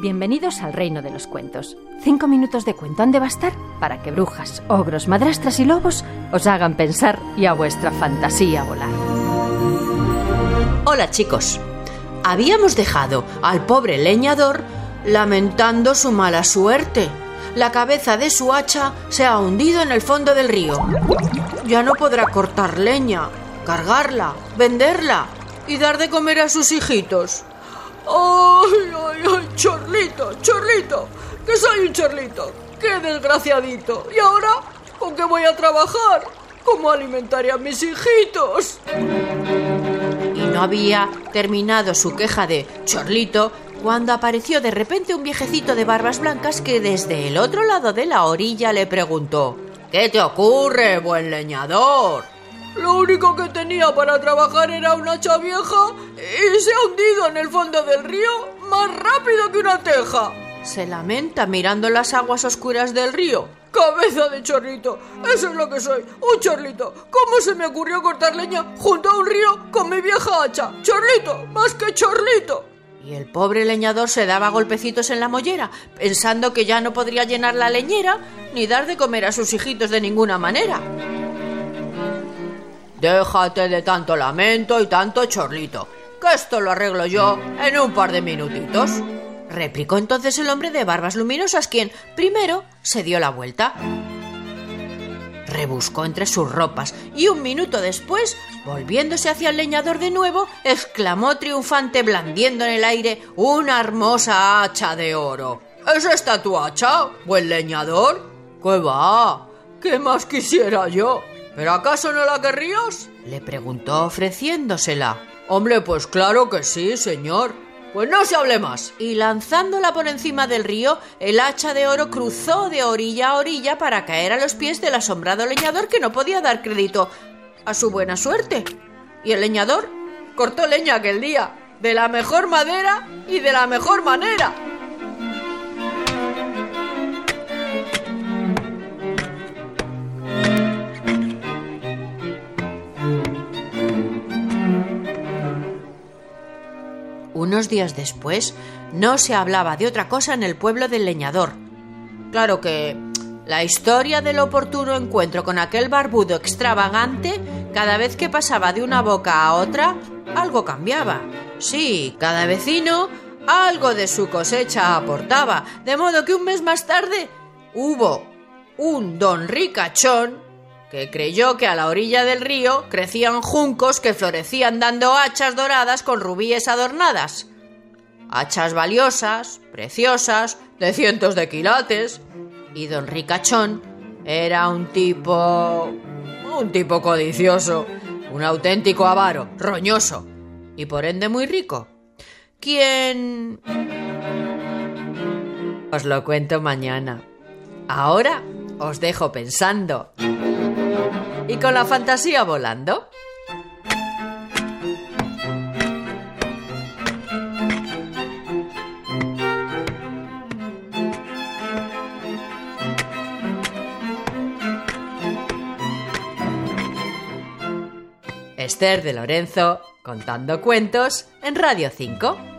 Bienvenidos al reino de los cuentos. Cinco minutos de cuento han de bastar para que brujas, ogros, madrastras y lobos os hagan pensar y a vuestra fantasía volar. Hola chicos. Habíamos dejado al pobre leñador lamentando su mala suerte. La cabeza de su hacha se ha hundido en el fondo del río. Ya no podrá cortar leña, cargarla, venderla y dar de comer a sus hijitos. ¡Ay, ay, ay! ¡Chorlito, chorlito! ¡Que soy un chorlito! ¡Qué desgraciadito! ¿Y ahora con qué voy a trabajar? ¿Cómo alimentaré a mis hijitos? Y no había terminado su queja de chorlito cuando apareció de repente un viejecito de barbas blancas que desde el otro lado de la orilla le preguntó ¿Qué te ocurre, buen leñador? Lo único que tenía para trabajar era una hacha vieja y se ha hundido en el fondo del río más rápido que una teja. Se lamenta mirando las aguas oscuras del río. Cabeza de chorlito, eso es lo que soy, un chorlito. ¿Cómo se me ocurrió cortar leña junto a un río con mi vieja hacha? Chorlito, más que chorlito. Y el pobre leñador se daba golpecitos en la mollera, pensando que ya no podría llenar la leñera ni dar de comer a sus hijitos de ninguna manera. Déjate de tanto lamento y tanto chorlito, que esto lo arreglo yo en un par de minutitos. Replicó entonces el hombre de barbas luminosas, quien primero se dio la vuelta. Rebuscó entre sus ropas y un minuto después, volviéndose hacia el leñador de nuevo, exclamó triunfante blandiendo en el aire una hermosa hacha de oro. ¿Es esta tu hacha, buen leñador? ¿Qué va? ¿Qué más quisiera yo? ¿Pero acaso no la querrías? Le preguntó ofreciéndosela. Hombre, pues claro que sí, señor. Pues no se hable más. Y lanzándola por encima del río, el hacha de oro cruzó de orilla a orilla para caer a los pies del asombrado leñador que no podía dar crédito a su buena suerte. Y el leñador cortó leña aquel día, de la mejor madera y de la mejor manera. Días después, no se hablaba de otra cosa en el pueblo del leñador. Claro que la historia del oportuno encuentro con aquel barbudo extravagante, cada vez que pasaba de una boca a otra, algo cambiaba. Sí, cada vecino algo de su cosecha aportaba, de modo que un mes más tarde hubo un don ricachón que creyó que a la orilla del río crecían juncos que florecían dando hachas doradas con rubíes adornadas. Hachas valiosas, preciosas, de cientos de quilates. Y don Ricachón era un tipo... un tipo codicioso, un auténtico avaro, roñoso, y por ende muy rico. ¿Quién...? Os lo cuento mañana. Ahora os dejo pensando y con la fantasía volando. Esther de Lorenzo contando cuentos en Radio 5.